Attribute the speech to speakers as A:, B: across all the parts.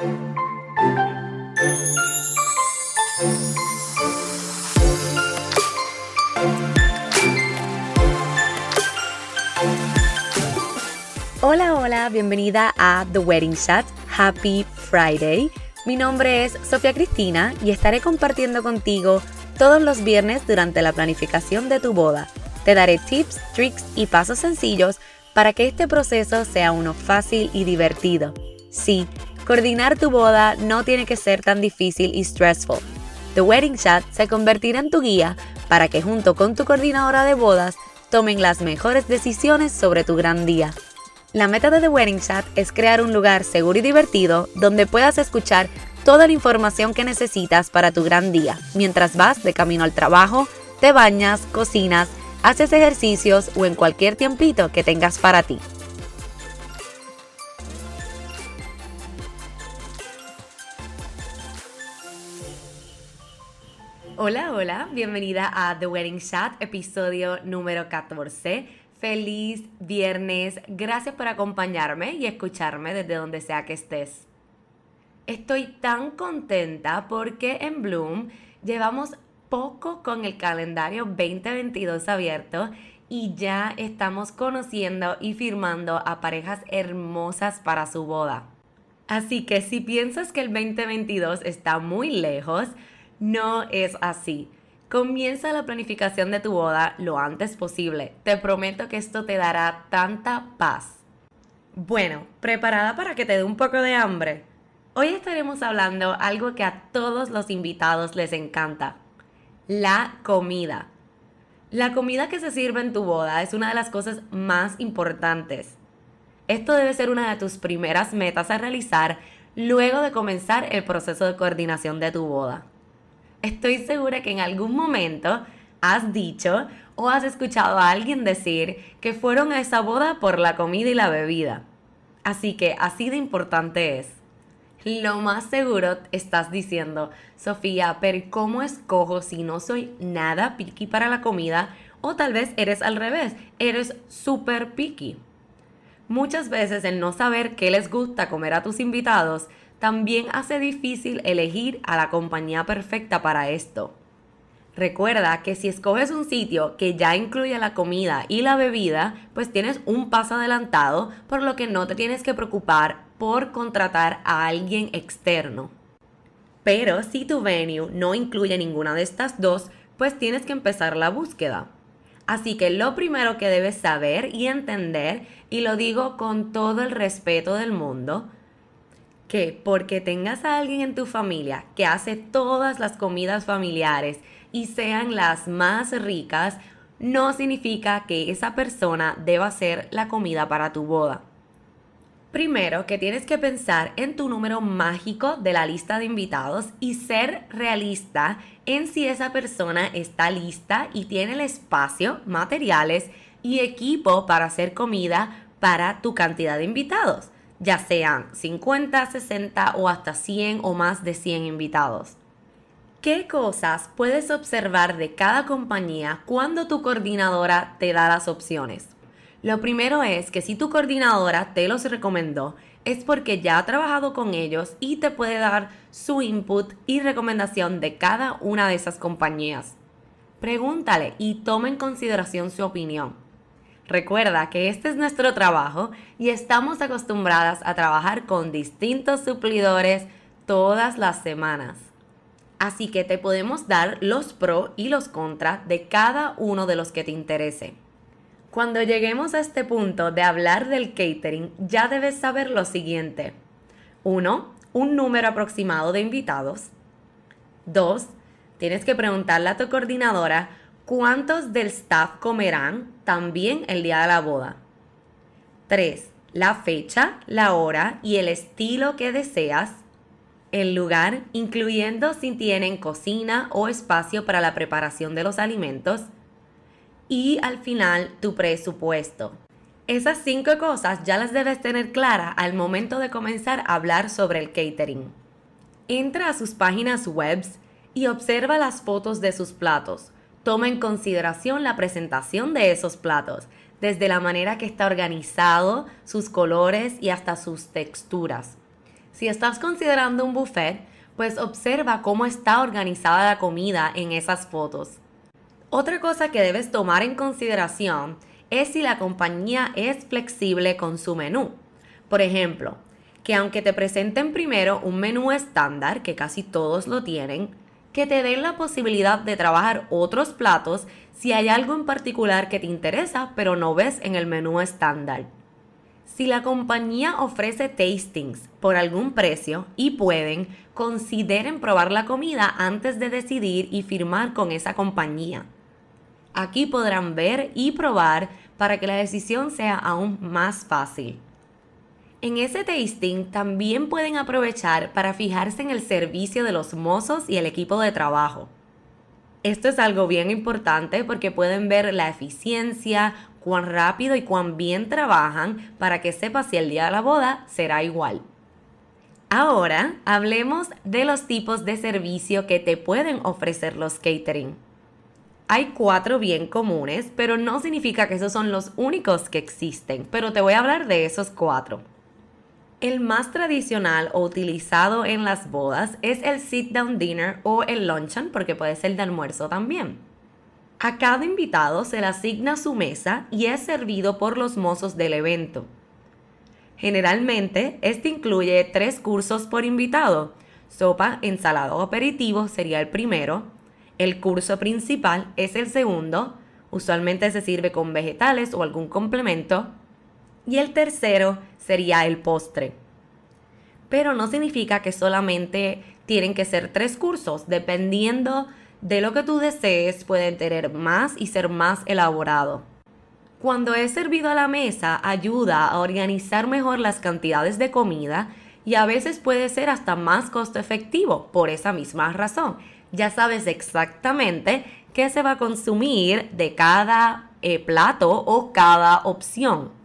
A: Hola, hola, bienvenida a The Wedding Chat. Happy Friday. Mi nombre es Sofía Cristina y estaré compartiendo contigo todos los viernes durante la planificación de tu boda. Te daré tips, tricks y pasos sencillos para que este proceso sea uno fácil y divertido. Sí, coordinar tu boda no tiene que ser tan difícil y stressful. The Wedding Chat se convertirá en tu guía para que junto con tu coordinadora de bodas tomen las mejores decisiones sobre tu gran día. La meta de The Wedding Chat es crear un lugar seguro y divertido donde puedas escuchar toda la información que necesitas para tu gran día, mientras vas de camino al trabajo, te bañas, cocinas, haces ejercicios o en cualquier tiempito que tengas para ti. Hola, hola, bienvenida a The Wedding Chat, episodio número 14 Feliz viernes. Gracias por acompañarme y escucharme desde donde sea que estés. Estoy tan contenta porque en Bloom llevamos poco con el calendario 2022 abierto y ya estamos conociendo y firmando a parejas hermosas para su boda. Así que si piensas que el 2022 está muy lejos, no es así. Comienza la planificación de tu boda lo antes posible. Te prometo que esto te dará tanta paz. Bueno, ¿preparada para que te dé un poco de hambre? Hoy estaremos hablando algo que a todos los invitados les encanta. La comida. La comida que se sirve en tu boda es una de las cosas más importantes. Esto debe ser una de tus primeras metas a realizar luego de comenzar el proceso de coordinación de tu boda. Estoy segura que en algún momento has dicho o has escuchado a alguien decir que fueron a esa boda por la comida y la bebida. Así que así de importante es. Lo más seguro estás diciendo, Sofía, pero ¿cómo escojo si no soy nada picky para la comida? O tal vez eres al revés, eres súper picky. Muchas veces el no saber qué les gusta comer a tus invitados también hace difícil elegir a la compañía perfecta para esto. Recuerda que si escoges un sitio que ya incluye la comida y la bebida, pues tienes un paso adelantado, por lo que no te tienes que preocupar por contratar a alguien externo. Pero si tu venue no incluye ninguna de estas dos, pues tienes que empezar la búsqueda. Así que lo primero que debes saber y entender, y lo digo con todo el respeto del mundo, que porque tengas a alguien en tu familia que hace todas las comidas familiares y sean las más ricas, no significa que esa persona deba hacer la comida para tu boda. Primero que tienes que pensar en tu número mágico de la lista de invitados y ser realista en si esa persona está lista y tiene el espacio, materiales y equipo para hacer comida para tu cantidad de invitados ya sean 50, 60 o hasta 100 o más de 100 invitados. ¿Qué cosas puedes observar de cada compañía cuando tu coordinadora te da las opciones? Lo primero es que si tu coordinadora te los recomendó, es porque ya ha trabajado con ellos y te puede dar su input y recomendación de cada una de esas compañías. Pregúntale y toma en consideración su opinión. Recuerda que este es nuestro trabajo y estamos acostumbradas a trabajar con distintos suplidores todas las semanas. Así que te podemos dar los pros y los contras de cada uno de los que te interese. Cuando lleguemos a este punto de hablar del catering, ya debes saber lo siguiente. 1. Un número aproximado de invitados. 2. Tienes que preguntarle a tu coordinadora ¿Cuántos del staff comerán también el día de la boda? 3. La fecha, la hora y el estilo que deseas. El lugar, incluyendo si tienen cocina o espacio para la preparación de los alimentos. Y al final, tu presupuesto. Esas cinco cosas ya las debes tener claras al momento de comenzar a hablar sobre el catering. Entra a sus páginas web y observa las fotos de sus platos toma en consideración la presentación de esos platos, desde la manera que está organizado, sus colores y hasta sus texturas. Si estás considerando un buffet, pues observa cómo está organizada la comida en esas fotos. Otra cosa que debes tomar en consideración es si la compañía es flexible con su menú. Por ejemplo, que aunque te presenten primero un menú estándar, que casi todos lo tienen, que te den la posibilidad de trabajar otros platos si hay algo en particular que te interesa pero no ves en el menú estándar. Si la compañía ofrece tastings por algún precio y pueden, consideren probar la comida antes de decidir y firmar con esa compañía. Aquí podrán ver y probar para que la decisión sea aún más fácil. En ese tasting también pueden aprovechar para fijarse en el servicio de los mozos y el equipo de trabajo. Esto es algo bien importante porque pueden ver la eficiencia, cuán rápido y cuán bien trabajan para que sepa si el día de la boda será igual. Ahora hablemos de los tipos de servicio que te pueden ofrecer los catering. Hay cuatro bien comunes, pero no significa que esos son los únicos que existen, pero te voy a hablar de esos cuatro. El más tradicional o utilizado en las bodas es el sit down dinner o el luncheon, porque puede ser de almuerzo también. A cada invitado se le asigna su mesa y es servido por los mozos del evento. Generalmente, este incluye tres cursos por invitado. Sopa, ensalada o aperitivo sería el primero. El curso principal es el segundo. Usualmente se sirve con vegetales o algún complemento y el tercero sería el postre. Pero no significa que solamente tienen que ser tres cursos, dependiendo de lo que tú desees, pueden tener más y ser más elaborado. Cuando es servido a la mesa, ayuda a organizar mejor las cantidades de comida y a veces puede ser hasta más costo efectivo por esa misma razón. Ya sabes exactamente qué se va a consumir de cada eh, plato o cada opción.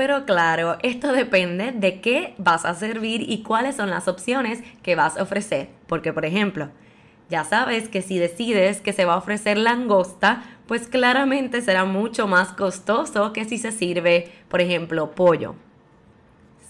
A: Pero claro, esto depende de qué vas a servir y cuáles son las opciones que vas a ofrecer. Porque, por ejemplo, ya sabes que si decides que se va a ofrecer langosta, pues claramente será mucho más costoso que si se sirve, por ejemplo, pollo.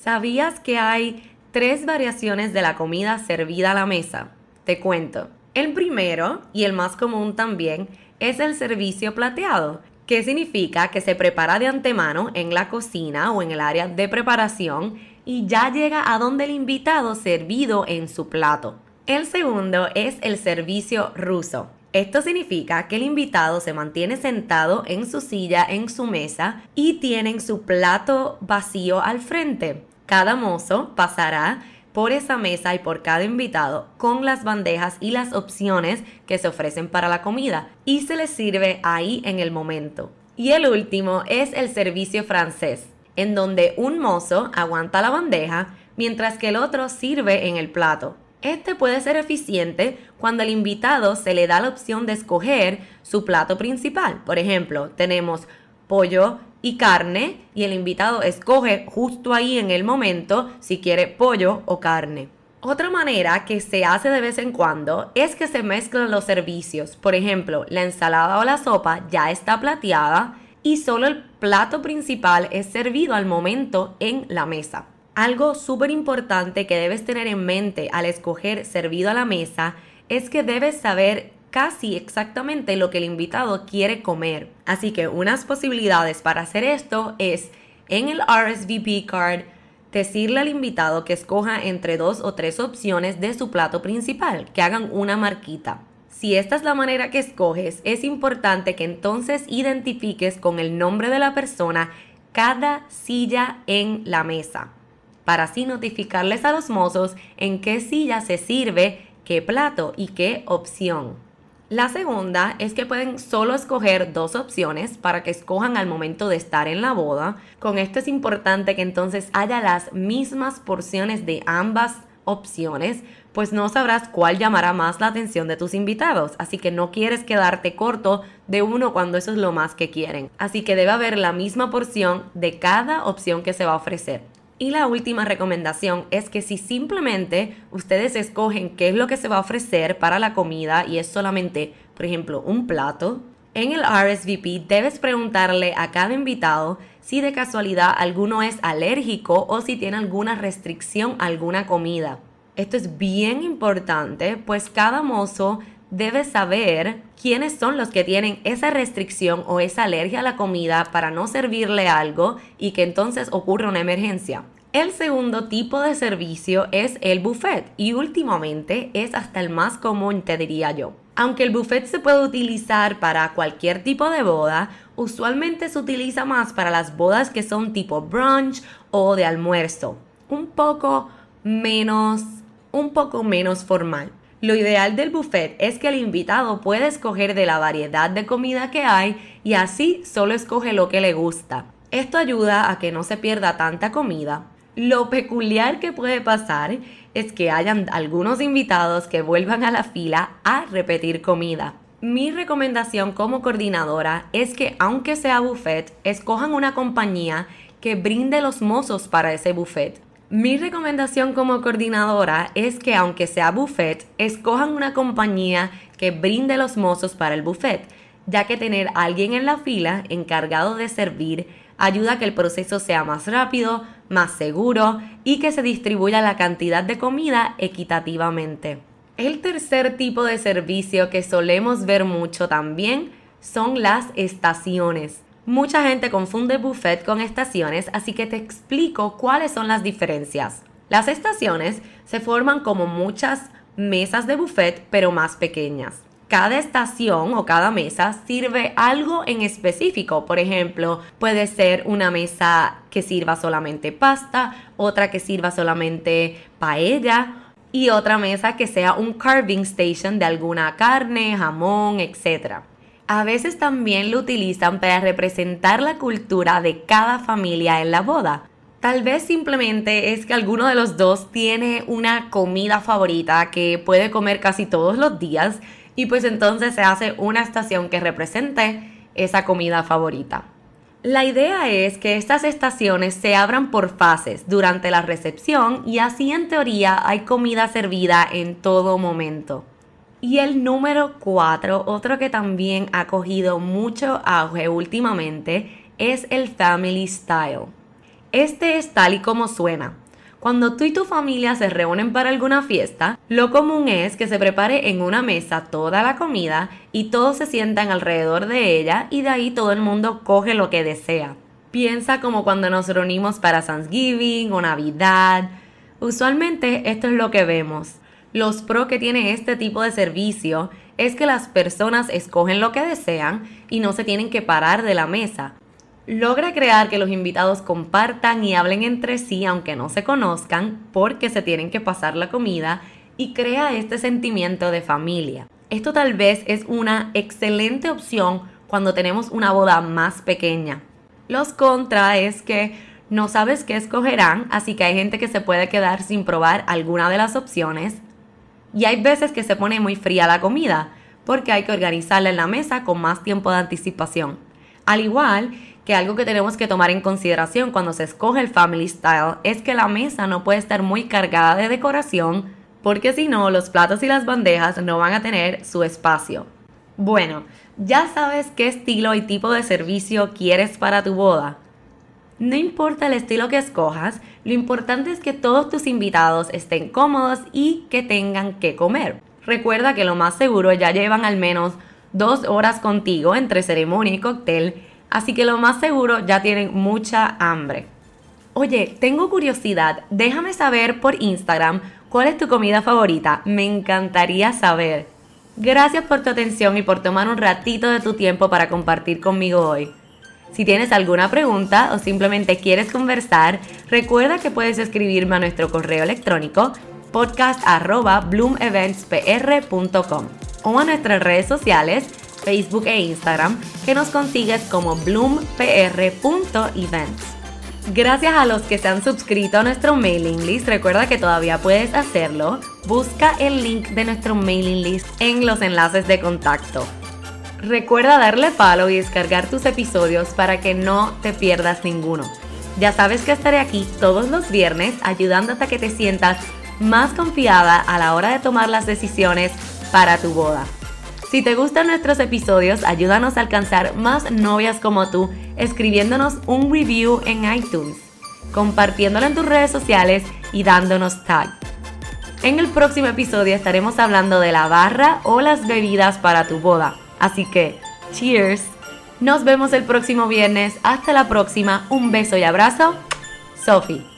A: ¿Sabías que hay tres variaciones de la comida servida a la mesa? Te cuento. El primero, y el más común también, es el servicio plateado, ¿Qué significa que se prepara de antemano en la cocina o en el área de preparación y ya llega a donde el invitado servido en su plato. El segundo es el servicio ruso. Esto significa que el invitado se mantiene sentado en su silla, en su mesa y tienen su plato vacío al frente. Cada mozo pasará por esa mesa y por cada invitado con las bandejas y las opciones que se ofrecen para la comida y se les sirve ahí en el momento. Y el último es el servicio francés, en donde un mozo aguanta la bandeja mientras que el otro sirve en el plato. Este puede ser eficiente cuando al invitado se le da la opción de escoger su plato principal. Por ejemplo, tenemos pollo y carne y el invitado escoge justo ahí en el momento si quiere pollo o carne. Otra manera que se hace de vez en cuando es que se mezclan los servicios. Por ejemplo, la ensalada o la sopa ya está plateada y solo el plato principal es servido al momento en la mesa. Algo súper importante que debes tener en mente al escoger servido a la mesa es que debes saber casi exactamente lo que el invitado quiere comer. Así que unas posibilidades para hacer esto es en el RSVP card decirle al invitado que escoja entre dos o tres opciones de su plato principal, que hagan una marquita. Si esta es la manera que escoges, es importante que entonces identifiques con el nombre de la persona cada silla en la mesa, para así notificarles a los mozos en qué silla se sirve, qué plato y qué opción. La segunda es que pueden solo escoger dos opciones para que escojan al momento de estar en la boda. Con esto es importante que entonces haya las mismas porciones de ambas opciones, pues no sabrás cuál llamará más la atención de tus invitados, así que no quieres quedarte corto de uno cuando eso es lo más que quieren. Así que debe haber la misma porción de cada opción que se va a ofrecer. Y la última recomendación es que si simplemente ustedes escogen qué es lo que se va a ofrecer para la comida y es solamente, por ejemplo, un plato, En el RSVP debes preguntarle a cada invitado si de casualidad alguno es alérgico o si tiene alguna restricción a alguna comida. Esto es bien importante, pues cada mozo debe saber quiénes son los que tienen esa restricción o esa alergia a la comida para no servirle algo y que entonces ocurra una emergencia. El segundo tipo de servicio es el buffet y últimamente es hasta el más común, te diría yo. Aunque el buffet se puede utilizar para cualquier tipo de boda, usualmente se utiliza más para las bodas que son tipo brunch o de almuerzo. Un poco menos un poco menos formal. Lo ideal del buffet es que el invitado pueda escoger de la variedad de comida que hay y así solo escoge lo que le gusta. Esto ayuda a que no se pierda tanta comida. Lo peculiar que puede pasar es que hayan algunos invitados que vuelvan a la fila a repetir comida. Mi recomendación como coordinadora es que aunque sea buffet, escojan una compañía que brinde los mozos para ese buffet. Mi recomendación como coordinadora es que aunque sea buffet, escojan una compañía que brinde los mozos para el buffet, ya que tener a alguien en la fila encargado de servir ayuda a que el proceso sea más rápido, más seguro y que se distribuya la cantidad de comida equitativamente. El tercer tipo de servicio que solemos ver mucho también son las estaciones. Mucha gente confunde buffet con estaciones, así que te explico cuáles son las diferencias. Las estaciones se forman como muchas mesas de buffet, pero más pequeñas. Cada estación o cada mesa sirve algo en específico. Por ejemplo, puede ser una mesa que sirva solamente pasta, otra que sirva solamente paella y otra mesa que sea un carving station de alguna carne, jamón, etc a veces también lo utilizan para representar la cultura de cada familia en la boda. Tal vez simplemente es que alguno de los dos tiene una comida favorita que puede comer casi todos los días y pues entonces se hace una estación que represente esa comida favorita. La idea es que estas estaciones se abran por fases durante la recepción y así en teoría hay comida servida en todo momento. Y el número cuatro, otro que también ha cogido mucho auge últimamente, es el Family Style. Este es tal y como suena. Cuando tú y tu familia se reúnen para alguna fiesta, lo común es que se prepare en una mesa toda la comida y todos se sientan alrededor de ella y de ahí todo el mundo coge lo que desea. Piensa como cuando nos reunimos para Thanksgiving o Navidad. Usualmente esto es lo que vemos. Los pro que tiene este tipo de servicio es que las personas escogen lo que desean y no se tienen que parar de la mesa. Logra crear que los invitados compartan y hablen entre sí aunque no se conozcan porque se tienen que pasar la comida y crea este sentimiento de familia. Esto tal vez es una excelente opción cuando tenemos una boda más pequeña. Los contra es que no sabes qué escogerán, así que hay gente que se puede quedar sin probar alguna de las opciones y hay veces que se pone muy fría la comida, porque hay que organizarla en la mesa con más tiempo de anticipación. Al igual que algo que tenemos que tomar en consideración cuando se escoge el Family Style es que la mesa no puede estar muy cargada de decoración, porque si no, los platos y las bandejas no van a tener su espacio. Bueno, ya sabes qué estilo y tipo de servicio quieres para tu boda. No importa el estilo que escojas, lo importante es que todos tus invitados estén cómodos y que tengan que comer. Recuerda que lo más seguro ya llevan al menos dos horas contigo entre ceremonia y cóctel, así que lo más seguro ya tienen mucha hambre. Oye, tengo curiosidad, déjame saber por Instagram cuál es tu comida favorita, me encantaría saber. Gracias por tu atención y por tomar un ratito de tu tiempo para compartir conmigo hoy. Si tienes alguna pregunta o simplemente quieres conversar, recuerda que puedes escribirme a nuestro correo electrónico podcast.bloomeventspr.com o a nuestras redes sociales, Facebook e Instagram, que nos consigues como bloompr.events. Gracias a los que se han suscrito a nuestro mailing list, recuerda que todavía puedes hacerlo. Busca el link de nuestro mailing list en los enlaces de contacto. Recuerda darle follow y descargar tus episodios para que no te pierdas ninguno. Ya sabes que estaré aquí todos los viernes ayudándote a que te sientas más confiada a la hora de tomar las decisiones para tu boda. Si te gustan nuestros episodios, ayúdanos a alcanzar más novias como tú escribiéndonos un review en iTunes, compartiéndolo en tus redes sociales y dándonos tag. En el próximo episodio estaremos hablando de la barra o las bebidas para tu boda. Así que, cheers. Nos vemos el próximo viernes. Hasta la próxima. Un beso y abrazo. Sophie.